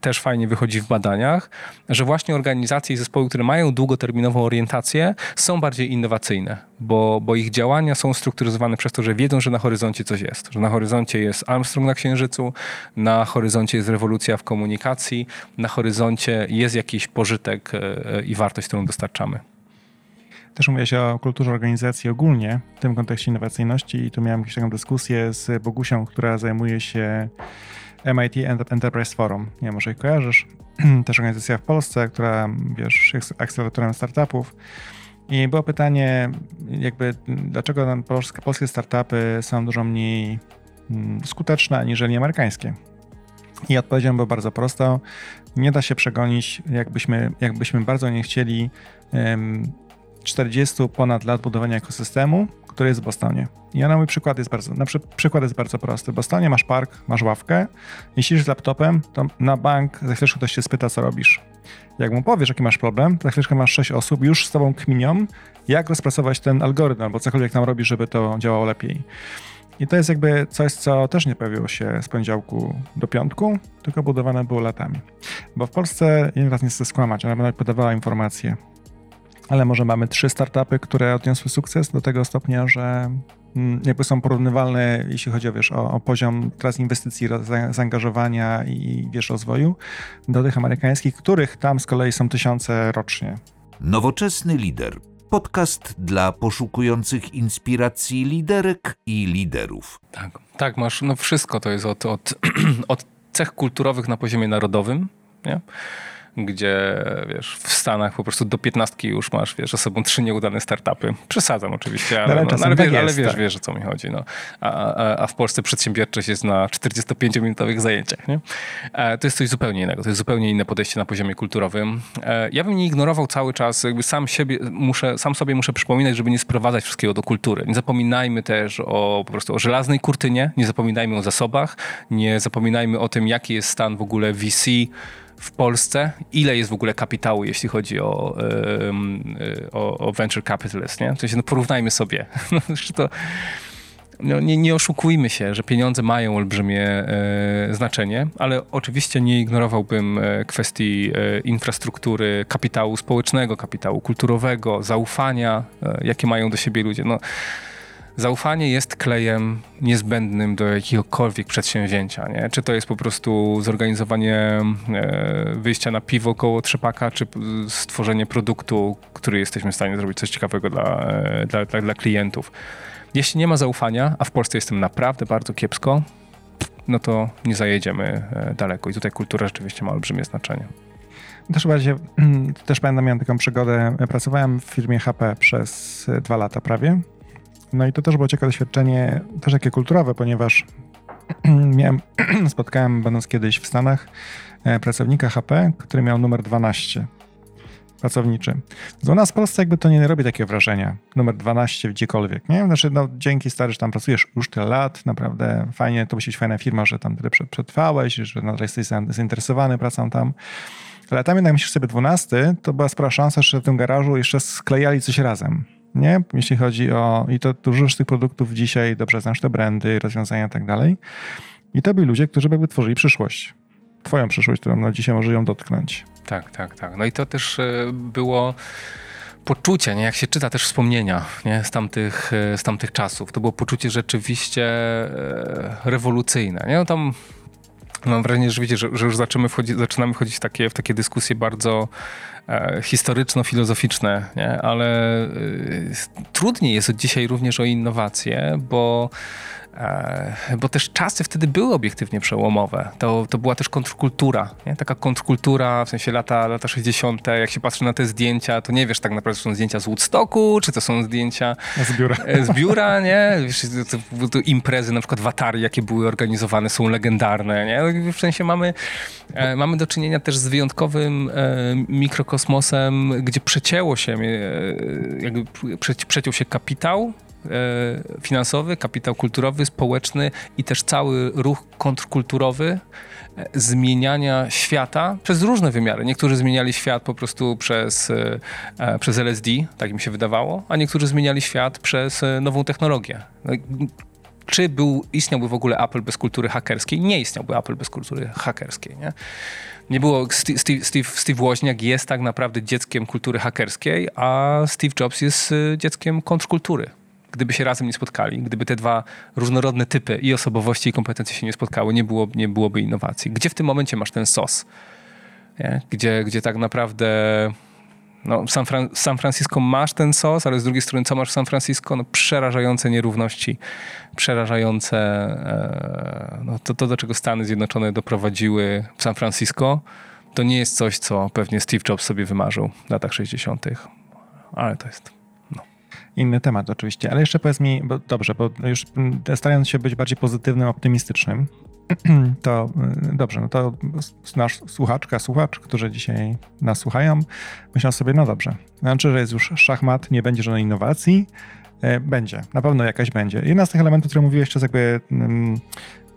też fajnie wychodzi w badaniach, że właśnie organizacje i zespoły, które mają długoterminową orientację, są bardziej innowacyjne, bo, bo ich działania są strukturyzowane przez to, że wiedzą, że na horyzoncie coś jest. Że na horyzoncie jest Armstrong na Księżycu, na horyzoncie jest rewolucja w komunikacji, na horyzoncie jest jakiś pożytek i wartość, którą dostarczamy. Też mówię się o kulturze organizacji ogólnie, w tym kontekście innowacyjności i tu miałem jakąś taką dyskusję z Bogusią, która zajmuje się MIT Enterprise Forum. Nie może ich kojarzysz. *clears throat* Też organizacja w Polsce, która, wiesz, jest akceleratorem startupów. I było pytanie, jakby, dlaczego polskie, polskie startupy są dużo mniej mm, skuteczne aniżeli amerykańskie. I odpowiedzią była bardzo prosto. Nie da się przegonić, jakbyśmy, jakbyśmy bardzo nie chcieli, 40 ponad lat budowania ekosystemu, który jest w Bostonie. I na mój przykład jest bardzo, na przykład jest bardzo prosty. W Bostonie masz park, masz ławkę, jeśli z laptopem, to na bank za chwilę ktoś cię spyta, co robisz. Jak mu powiesz, jaki masz problem, to za chwilę masz 6 osób, już z tobą kminią, jak rozpracować ten algorytm, albo cokolwiek tam robisz, żeby to działało lepiej. I to jest jakby coś, co też nie pojawiło się z poniedziałku do piątku, tylko budowane było latami. Bo w Polsce, ja raz nie chcę skłamać, ale będę podawała informacje, ale może mamy trzy startupy, które odniosły sukces do tego stopnia, że mm, jakby są porównywalne, jeśli chodzi o, wiesz, o, o poziom teraz inwestycji, zaangażowania i wiesz, rozwoju, do tych amerykańskich, których tam z kolei są tysiące rocznie. Nowoczesny lider. Podcast dla poszukujących inspiracji liderek i liderów. Tak, tak masz, no wszystko to jest od, od, *clears throat* od cech kulturowych na poziomie narodowym, nie? Gdzie wiesz, w Stanach po prostu do piętnastki już masz, wiesz, sobą trzy nieudane startupy. Przesadzam oczywiście, ale, no, no, ale, tak wiesz, jest, ale wiesz, tak. wiesz, o co mi chodzi. No. A, a, a w Polsce przedsiębiorczość jest na 45-minutowych zajęciach. Nie? E, to jest coś zupełnie innego. To jest zupełnie inne podejście na poziomie kulturowym. E, ja bym nie ignorował cały czas, jakby sam, siebie muszę, sam sobie muszę przypominać, żeby nie sprowadzać wszystkiego do kultury. Nie zapominajmy też o po prostu o żelaznej kurtynie, nie zapominajmy o zasobach, nie zapominajmy o tym, jaki jest stan w ogóle VC, w Polsce, ile jest w ogóle kapitału, jeśli chodzi o, o, o venture capitalist, nie? To się, no porównajmy sobie. *laughs* No, to, no, nie, nie oszukujmy się, że pieniądze mają olbrzymie e, znaczenie, ale oczywiście nie ignorowałbym e, kwestii e, infrastruktury, kapitału społecznego, kapitału kulturowego, zaufania, jakie mają do siebie ludzie. No, Zaufanie jest klejem niezbędnym do jakiegokolwiek przedsięwzięcia. Nie? Czy to jest po prostu zorganizowanie e, wyjścia na piwo koło trzepaka, czy stworzenie produktu, który jesteśmy w stanie zrobić coś ciekawego dla, e, dla, dla, dla klientów. Jeśli nie ma zaufania, a w Polsce jestem naprawdę bardzo kiepsko, no to nie zajedziemy e, daleko. I tutaj kultura rzeczywiście ma olbrzymie znaczenie. Też bardziej, *clears throat* też pamiętam, miałem taką przygodę. Pracowałem w firmie HP przez dwa lata prawie no i to też było ciekawe doświadczenie, też takie kulturowe, ponieważ *clears throat* miałem, *clears throat* spotkałem, będąc kiedyś w Stanach, e, pracownika HP, który miał numer 12. pracowniczy. u nas w Polsce jakby to nie robi takiego wrażenia. Numer 12 gdziekolwiek, nie? Znaczy, no, dzięki stary, że tam pracujesz już tyle lat, naprawdę fajnie, to musi być fajna firma, że tam tyle przetrwałeś, że nadal jesteś zainteresowany pracą tam. Ale tam jednak myślisz sobie 12, to była spora szansa, że w tym garażu jeszcze sklejali coś razem. Nie? Jeśli chodzi o. I to dużo z tych produktów dzisiaj dobrze znasz te brandy, rozwiązania i tak dalej. I to byli ludzie, którzy jakby tworzyli przyszłość. Twoją przyszłość, którą no dzisiaj może ją dotknąć. Tak, tak, tak. No i to też e, było poczucie, nie? jak się czyta też wspomnienia nie? Z, tamtych, e, z tamtych czasów. To było poczucie rzeczywiście e, rewolucyjne. Nie? No tam mam wrażenie, że wiecie, że, że już zaczynamy wchodzić, zaczynamy wchodzić w takie, w takie dyskusje bardzo historyczno-filozoficzne, nie? ale e, trudniej jest od dzisiaj również o innowacje, bo E, bo też czasy wtedy były obiektywnie przełomowe. To, to była też kontrkultura, nie? taka kontrkultura, w sensie lata, lata 60., jak się patrzy na te zdjęcia, to nie wiesz tak naprawdę, czy są zdjęcia z Woodstocku, czy to są zdjęcia z biura, e, z biura nie? Wiesz, to, to imprezy na przykład w Atari, jakie były organizowane, są legendarne, nie? W sensie mamy, e, mamy do czynienia też z wyjątkowym mikrokosmosem, gdzie przecięło się, jakby przeciął się kapitał, E, finansowy, kapitał kulturowy, społeczny i też cały ruch kontrkulturowy e, zmieniania świata przez różne wymiary. Niektórzy zmieniali świat po prostu przez, e, przez LSD, tak mi się wydawało, a niektórzy zmieniali świat przez nową technologię. No czy był, istniałby w ogóle Apple bez kultury hakerskiej? Nie istniałby Apple bez kultury hakerskiej. Nie, nie było. Steve, Steve, Steve Woźniak jest tak naprawdę dzieckiem kultury hakerskiej, a Steve Jobs jest dzieckiem kontrkultury gdyby się razem nie spotkali, gdyby te dwa różnorodne typy i osobowości i kompetencje się nie spotkały, nie, było, nie byłoby innowacji. Gdzie w tym momencie masz ten sos? Nie? Gdzie, gdzie tak naprawdę no, San, Fran San Francisco masz ten sos, ale z drugiej strony co masz w San Francisco? No, przerażające nierówności, przerażające e, no, to, to, do czego Stany Zjednoczone doprowadziły w San Francisco, to nie jest coś, co pewnie Steve Jobs sobie wymarzył w latach 60., ale to jest Inny temat oczywiście, ale jeszcze powiedz mi, bo dobrze, bo już starając się być bardziej pozytywnym, optymistycznym, *clears throat* to y, dobrze, no to nasz słuchaczka, słuchacz, którzy dzisiaj nas słuchają, myślą sobie, no dobrze, znaczy, że jest już szachmat, nie będzie żadnej innowacji, e, będzie, na pewno jakaś będzie. Jeden z tych elementów, które mówiłeś, to jest jakby mm,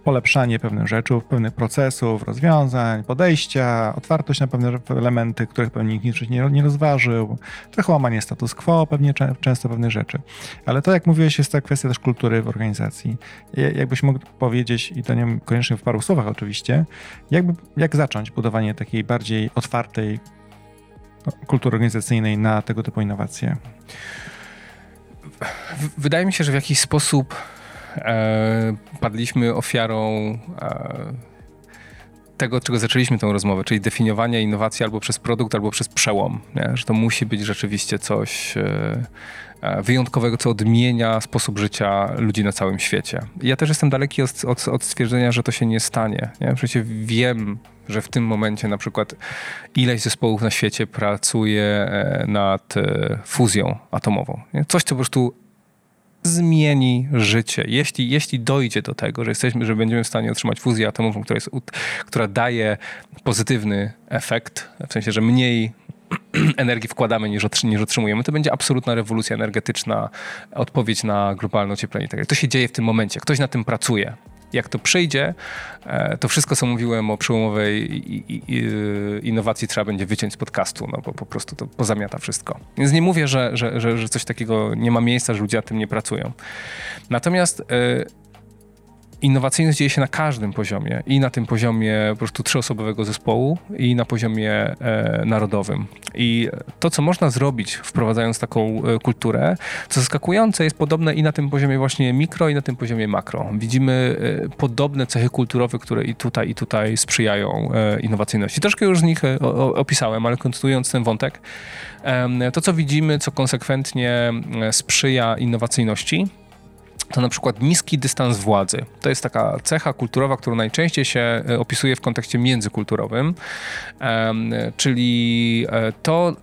polepszanie pewnych rzeczy, pewnych procesów, rozwiązań, podejścia, otwartość na pewne elementy, których pewnie nikt nie, nie rozważył, trochę łamanie status quo, pewnie często pewnych rzeczy. Ale to, jak mówiłeś, jest ta kwestia też kultury w organizacji. Jakbyś mógł powiedzieć, i to nie koniecznie w paru słowach oczywiście, jakby, jak zacząć budowanie takiej bardziej otwartej no, kultury organizacyjnej na tego typu innowacje? Wydaje mi się, że w jakiś sposób padliśmy ofiarą e, tego, od czego zaczęliśmy tę rozmowę, czyli definiowania innowacji albo przez produkt, albo przez przełom. Nie? Że to musi być rzeczywiście coś e, e, wyjątkowego, co odmienia sposób życia ludzi na całym świecie. Ja też jestem daleki od, od, od stwierdzenia, że to się nie stanie. Nie? Przecież wiem, że w tym momencie na przykład ileś zespołów na świecie pracuje e, nad fuzją atomową. Nie? Coś, co po prostu zmieni życie. Jeśli, jeśli dojdzie do tego, że jesteśmy, że będziemy w stanie otrzymać fuzję atomową, która, jest, która daje pozytywny efekt, w sensie, że mniej *clears throat* energii wkładamy niż, niż otrzymujemy, to będzie absolutna rewolucja energetyczna, odpowiedź na globalne ocieplenie. Tak to się dzieje w tym momencie. Ktoś na tym pracuje jak to przyjdzie, e, to wszystko, co mówiłem o przełomowej innowacji trzeba będzie wyciąć z podcastu, no bo po prostu to pozamiata wszystko. Więc nie mówię, że, że, że, że coś takiego nie ma miejsca, że ludzie na tym nie pracują. Natomiast e, innowacyjność dzieje się na każdym poziomie i na tym poziomie po prostu trzyosobowego zespołu i na poziomie e, narodowym. I to, co można zrobić wprowadzając taką e, kulturę, co zaskakujące jest podobne i na tym poziomie właśnie mikro i na tym poziomie makro. Widzimy e, podobne cechy kulturowe, które i tutaj i tutaj sprzyjają e, innowacyjności. Troszkę już z nich e, o, opisałem, ale kontynuując ten wątek, to co widzimy, co konsekwentnie e, sprzyja innowacyjności, to na przykład niski dystans władzy. To jest taka cecha kulturowa, którą najczęściej się e, opisuje w kontekście międzykulturowym, czyli e, to,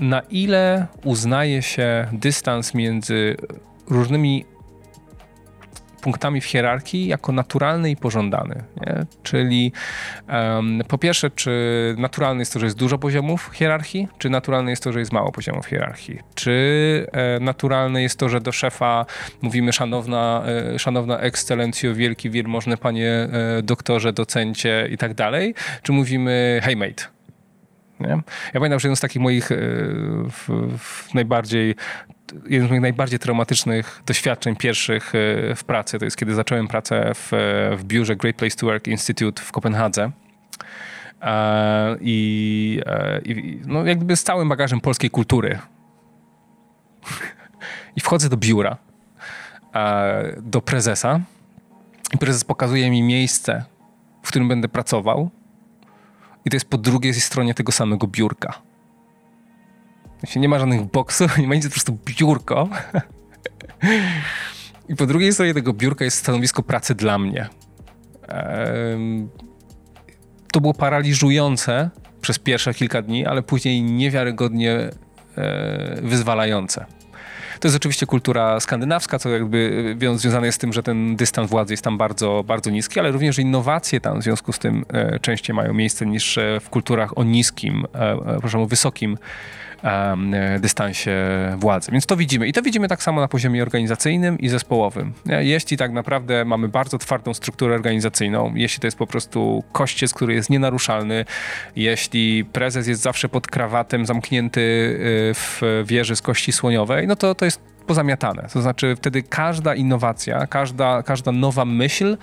na ile uznaje się dystans między różnymi punktami w hierarchii jako naturalny i pożądany. Nie? Czyli um, po pierwsze, czy naturalne jest to, że jest dużo poziomów hierarchii, czy naturalne jest to, że jest mało poziomów hierarchii? Czy e, naturalne jest to, że do szefa mówimy szanowna, e, szanowna ekscelencjo, wielki wielmożny panie e, doktorze, docencie i tak dalej? Czy mówimy hey mate? Nie? Ja pamiętam, że jeden z takich moich e, w, w najbardziej jeden z moich najbardziej traumatycznych doświadczeń pierwszych e, w pracy to jest kiedy zacząłem pracę w, w biurze Great Place to Work Institute w Kopenhadze. I, i no jakby z całym bagażem polskiej kultury. *laughs* I wchodzę do biura, do prezesa i prezes pokazuje mi miejsce, w którym będę pracował i to jest po drugiej stronie tego samego biurka. Nie ma żadnych boksów, nie ma nic, po prostu biurko. I po drugiej stronie tego biurka jest stanowisko pracy dla mnie. To było paraliżujące przez pierwsze kilka dni, ale później niewiarygodnie e, wyzwalające. To jest oczywiście kultura skandynawska, co jakby e, związane jest z tym, że ten dystans władzy jest tam bardzo, bardzo niski, ale również innowacje tam w związku z tym e, częściej mają miejsce niż w kulturach o niskim, proszę o wysokim dystansie władzy. Więc to widzimy. I to widzimy tak samo na poziomie organizacyjnym i zespołowym. Jeśli tak naprawdę mamy bardzo twardą strukturę organizacyjną, jeśli to jest po prostu kościec, który jest nienaruszalny, jeśli prezes jest zawsze pod krawatem zamknięty y, w wieży z kości słoniowej, no to to jest pozamiatane. To znaczy wtedy każda innowacja, każda, każda nowa myśl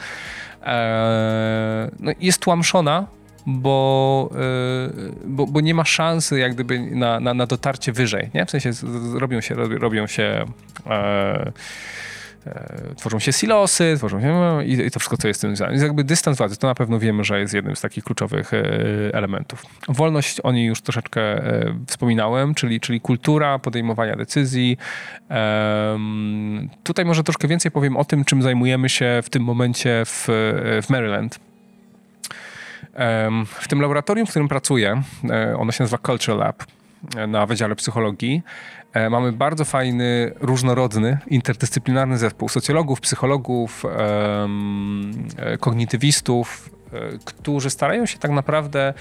e, no, jest tłamszona bo, yy, bo, bo, nie ma szansy jak gdyby na, na, na dotarcie wyżej, nie? W sensie robią się, robią się e, e, tworzą się silosy, tworzą się no, i, i, to wszystko, co jest z tym związane. Jakby dystans władzy, to na pewno wiemy, że jest jednym z takich kluczowych e, elementów. Wolność, o niej już troszeczkę e, wspominałem, czyli, czyli kultura podejmowania decyzji. tutaj może troszkę więcej powiem o tym, czym zajmujemy się w tym momencie w, w Maryland w tym laboratorium, w którym pracuję, e, ono się nazywa Culture Lab e, na Wydziale Psychologii, e, mamy bardzo fajny, różnorodny, interdyscyplinarny zespół socjologów, psychologów, kognitywistów, którzy starają się tak naprawdę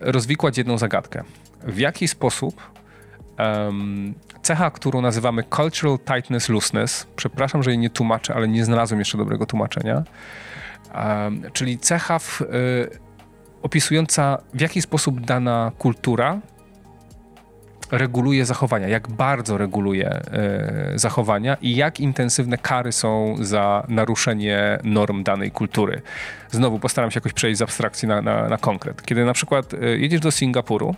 rozwikłać jedną zagadkę. W jaki sposób cecha, którą nazywamy cultural tightness looseness, przepraszam, że jej nie tłumaczę, ale nie znalazłem jeszcze dobrego tłumaczenia, czyli cecha w, y, opisująca w jaki sposób dana kultura reguluje zachowania, jak bardzo reguluje y, zachowania i jak intensywne kary są za naruszenie norm danej kultury. Znowu postaram się jakoś przejść z abstrakcji na, na, na konkret. Kiedy na przykład y, jedziesz do Singapuru,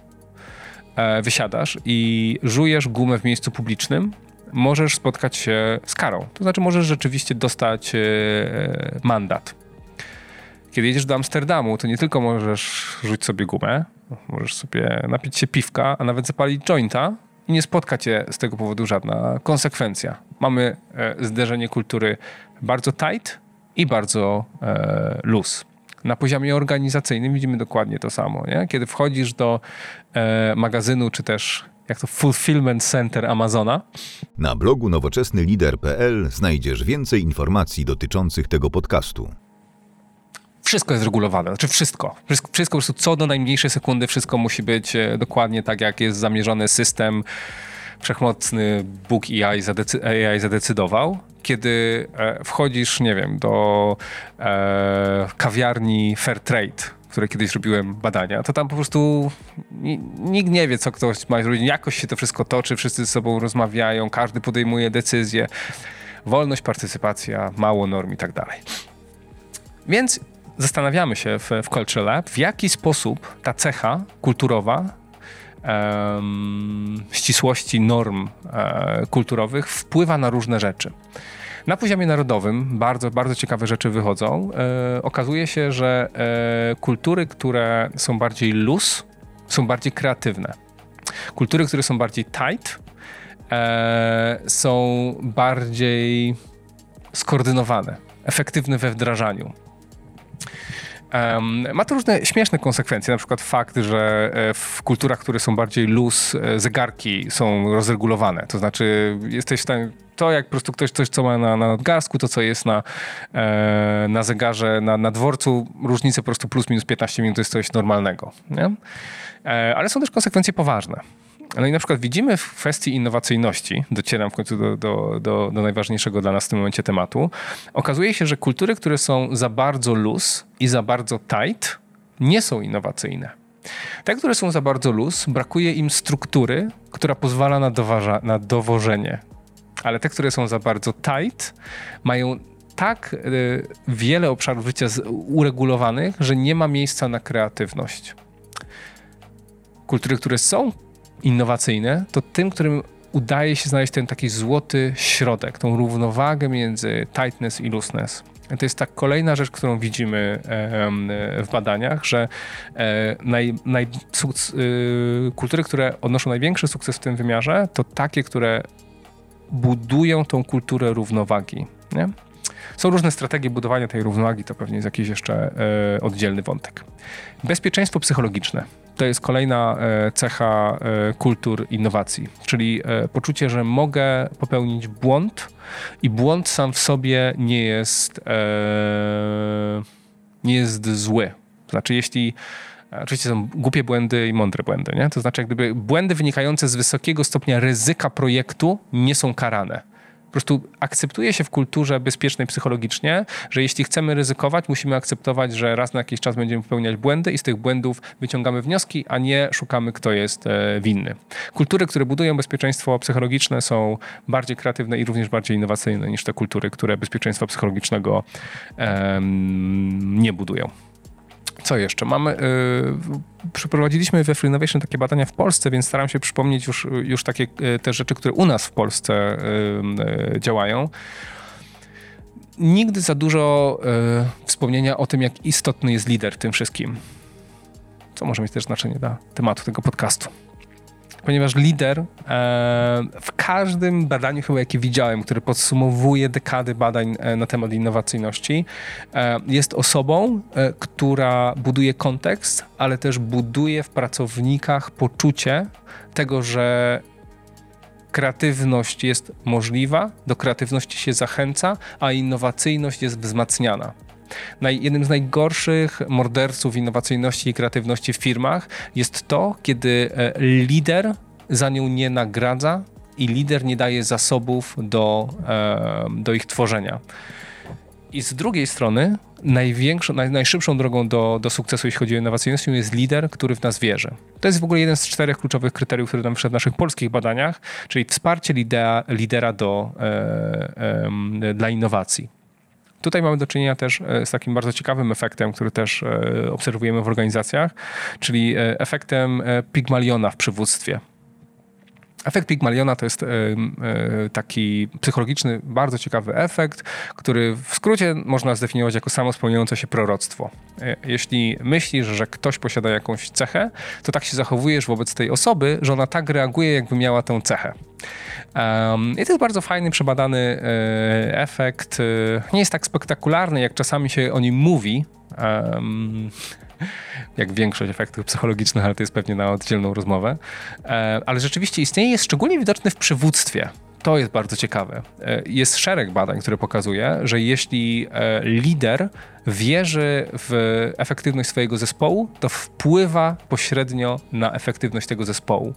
e, wysiadasz i żujesz gumę w miejscu publicznym, możesz spotkać się z karą. To znaczy możesz rzeczywiście dostać mandat kiedy jedziesz do Amsterdamu, to nie tylko możesz rzucić sobie gumę, możesz sobie napić się piwka, a nawet zapalić jointa i nie spotka cię z tego powodu żadna konsekwencja. Mamy e, zderzenie kultury bardzo tight i bardzo e, loose. Na poziomie organizacyjnym widzimy dokładnie to samo. Nie? Kiedy wchodzisz do e, magazynu, czy też jak to Fulfillment Center Amazona. Na blogu nowoczesnylider.pl znajdziesz więcej informacji dotyczących tego podcastu wszystko jest regulowane, znaczy wszystko. Wszystko, wszystko po prostu co do najmniejszej sekundy, wszystko musi być e, dokładnie tak, jak jest zamierzony system. Wszechmocny Bóg AI, zadecy AI zadecydował. Kiedy e, wchodzisz, nie wiem, do e, kawiarni Fairtrade, w której kiedyś robiłem badania, to tam po prostu nikt nie wie, co ktoś ma zrobić. Jakoś się to wszystko toczy, wszyscy ze sobą rozmawiają, każdy podejmuje decyzje. Wolność, partycypacja, mało norm i tak dalej. Więc zastanawiamy się w, w Culture Lab, w jaki sposób ta cecha kulturowa um, ścisłości norm e, kulturowych wpływa na różne rzeczy. Na poziomie narodowym bardzo, bardzo ciekawe rzeczy wychodzą. E, okazuje się, że e, kultury, które są bardziej loose, są bardziej kreatywne. Kultury, które są bardziej tight, e, są bardziej skoordynowane, efektywne we wdrażaniu. Um, ma to różne śmieszne konsekwencje, na przykład fakt, że e, w kulturach, które są bardziej luz, e, zegarki są rozregulowane. To znaczy, jesteś w stanie To jak po prostu ktoś coś, co ma na, na nadgarstku, to co jest na, e, na zegarze, na, na dworcu, różnice po prostu plus minus 15 minut to jest coś normalnego. E, ale są też konsekwencje poważne. No i na przykład widzimy w kwestii innowacyjności, docieram w końcu do, do, do, do, najważniejszego dla nas w tym momencie tematu, okazuje się, że kultury, które są za bardzo loose i za bardzo tight, nie są innowacyjne. Te, które są za bardzo loose, brakuje im struktury, która pozwala na, doważa, na dowożenie. Ale te, które są za bardzo tight, mają tak y, wiele obszarów życia uregulowanych, że nie ma miejsca na kreatywność. Kultury, które są innowacyjne, to tym, którym udaje się znaleźć ten taki złoty środek, tą równowagę między tightness i looseness. To jest ta kolejna rzecz, którą widzimy w badaniach, że e, naj, naj, y, kultury, które odnoszą największy sukces w tym wymiarze, to takie, które budują tą kulturę równowagi. Nie? Są różne strategie budowania tej równowagi, to pewnie jest jakiś jeszcze e, oddzielny wątek. Bezpieczeństwo psychologiczne to jest kolejna e, cecha e, kultur innowacji, czyli e, poczucie, że mogę popełnić błąd i błąd sam w sobie nie jest, nie jest zły. Znaczy, jeśli Oczywiście są głupie błędy i mądre błędy, nie? To znaczy, jak gdyby błędy wynikające z wysokiego stopnia ryzyka projektu nie są karane prostu akceptuje się w kulturze bezpiecznej psychologicznie, że jeśli chcemy ryzykować, musimy akceptować, że raz na jakiś czas będziemy popełniać błędy i z tych błędów wyciągamy wnioski, a nie szukamy, kto jest e, winny. Kultury, które budują bezpieczeństwo psychologiczne są bardziej kreatywne i również bardziej innowacyjne niż te kultury, które bezpieczeństwa psychologicznego nie budują. Co jeszcze? Mamy, yy, przeprowadziliśmy we Free Innovation takie badania w Polsce, więc staram się przypomnieć już, już takie yy, te rzeczy, które u nas w Polsce yy, działają. Nigdy za dużo y, wspomnienia o tym, jak istotny jest lider w tym wszystkim. Co może mieć też znaczenie dla tematu tego podcastu ponieważ lider e, w każdym badaniu chyba jakie widziałem, które podsumowuje dekady badań e, na temat innowacyjności, e, jest osobą, która buduje kontekst, ale też buduje w pracownikach poczucie tego, że kreatywność jest możliwa, do kreatywności się zachęca, a innowacyjność jest wzmacniana. Jednym z najgorszych morderców innowacyjności i kreatywności w firmach jest to, kiedy e, lider za nią nie nagradza i lider nie daje zasobów do, e, do ich tworzenia. I z drugiej strony największą, naj, najszybszą drogą do, do sukcesu, jeśli chodzi o innowacyjność, jest lider, który w nas wierzy. To jest w ogóle jeden z czterech kluczowych kryteriów, które nam wyszedł w naszych polskich badaniach, czyli wsparcie lidera, lidera do, e, e, dla innowacji. Tutaj mamy do czynienia też e, z takim bardzo ciekawym efektem, który też e, obserwujemy w organizacjach, czyli e, efektem Pygmaliona w przywództwie. Efekt Pygmaliona to jest e, e, taki psychologiczny, bardzo ciekawy efekt, który w skrócie można zdefiniować jako samo spełniające się proroctwo. E, jeśli myślisz, że ktoś posiada jakąś cechę, to tak się zachowujesz wobec tej osoby, że ona tak reaguje, jakby miała tę cechę. I to jest bardzo fajny, przebadany efekt. Nie jest tak spektakularny, jak czasami się o nim mówi *laughs* jak większość efektów psychologicznych, ale to jest pewnie na oddzielną rozmowę. E, ale rzeczywiście istnieje, jest szczególnie widoczny w przywództwie. To jest bardzo ciekawe. E, jest szereg badań, które pokazuje, że jeśli e, lider wierzy w efektywność swojego zespołu, to wpływa pośrednio na efektywność tego zespołu.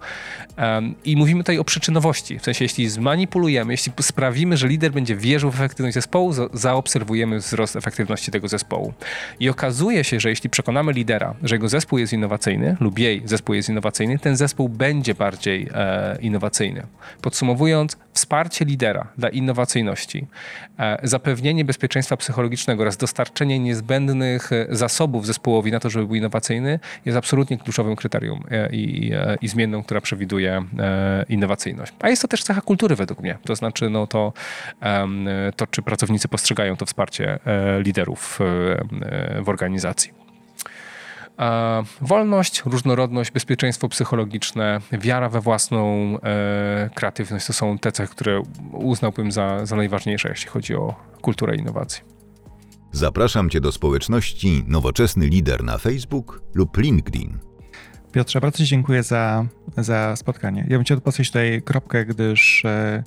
I mówimy tutaj o przyczynowości. W sensie, jeśli zmanipulujemy, jeśli sprawimy, że lider będzie wierzył w efektywność zespołu, zaobserwujemy wzrost efektywności tego zespołu. I okazuje się, że jeśli przekonamy lidera, że jego zespół jest innowacyjny lub jej zespół jest innowacyjny, ten zespół będzie bardziej e, innowacyjny. Podsumowując, wsparcie lidera dla innowacyjności, e, zapewnienie bezpieczeństwa psychologicznego oraz dostarczenie niezbędnych e, zasobów zespołowi na to, żeby był innowacyjny, jest absolutnie kluczowym kryterium e, i, i, e, i zmienną, która przewiduje innowacyjność. A jest to też cecha kultury według mnie. To znaczy no to, to czy pracownicy postrzegają to wsparcie liderów w organizacji. Wolność, różnorodność, bezpieczeństwo psychologiczne, wiara we własną e, kreatywność to są te cechy, które uznałbym za, za najważniejsze, jeśli chodzi o kulturę innowacji. Zapraszam Cię do społeczności Nowoczesny Lider na Facebook lub LinkedIn. Piotrze, bardzo Ci dziękuję za, za spotkanie. Ja bym chciał podkreślić tutaj kropkę, gdyż e,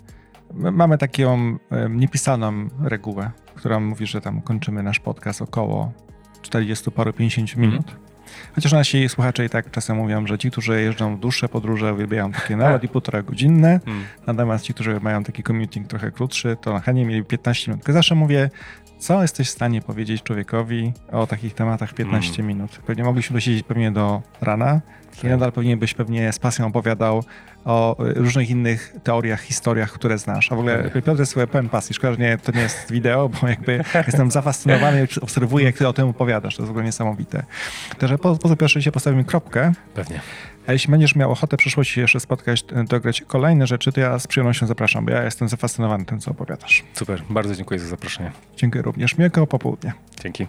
mamy taką niepisaną regułę, która mówi, że tam kończymy nasz podcast około 40 paru 50 mhm. minut. Mm. Chociaż nasi słuchacze i tak czasem mówią, że ci, którzy jeżdżą w dłuższe podróże, uwielbiają takie nawet i półtora godzinne, mm. natomiast ci, którzy mają taki commuting trochę krótszy, to na chętnie mieli 15 minut. zawsze mówię, co jesteś w stanie powiedzieć człowiekowi o takich tematach 15 mm. minut? Pewnie mogliśmy dosiedzieć pewnie do rana. I nadal pewnie byś pewnie z pasją opowiadał o różnych innych teoriach, historiach, które znasz. A w ogóle tak. Piotr jest pełen pasji. Szkoda, że nie, to nie jest wideo, bo jakby *laughs* jestem zafascynowany obserwuję, jak ty o tym opowiadasz. To jest w ogóle niesamowite. Także po, po pierwsze się postawimy kropkę. Pewnie. A jeśli będziesz miał ochotę w przyszłości jeszcze spotkać, e, dograć kolejne rzeczy, to ja z przyjemnością zapraszam, bo ja jestem zafascynowany tym, co opowiadasz. Super, bardzo dziękuję za zaproszenie. Dziękuję również. Miłego popołudnia. Dzięki.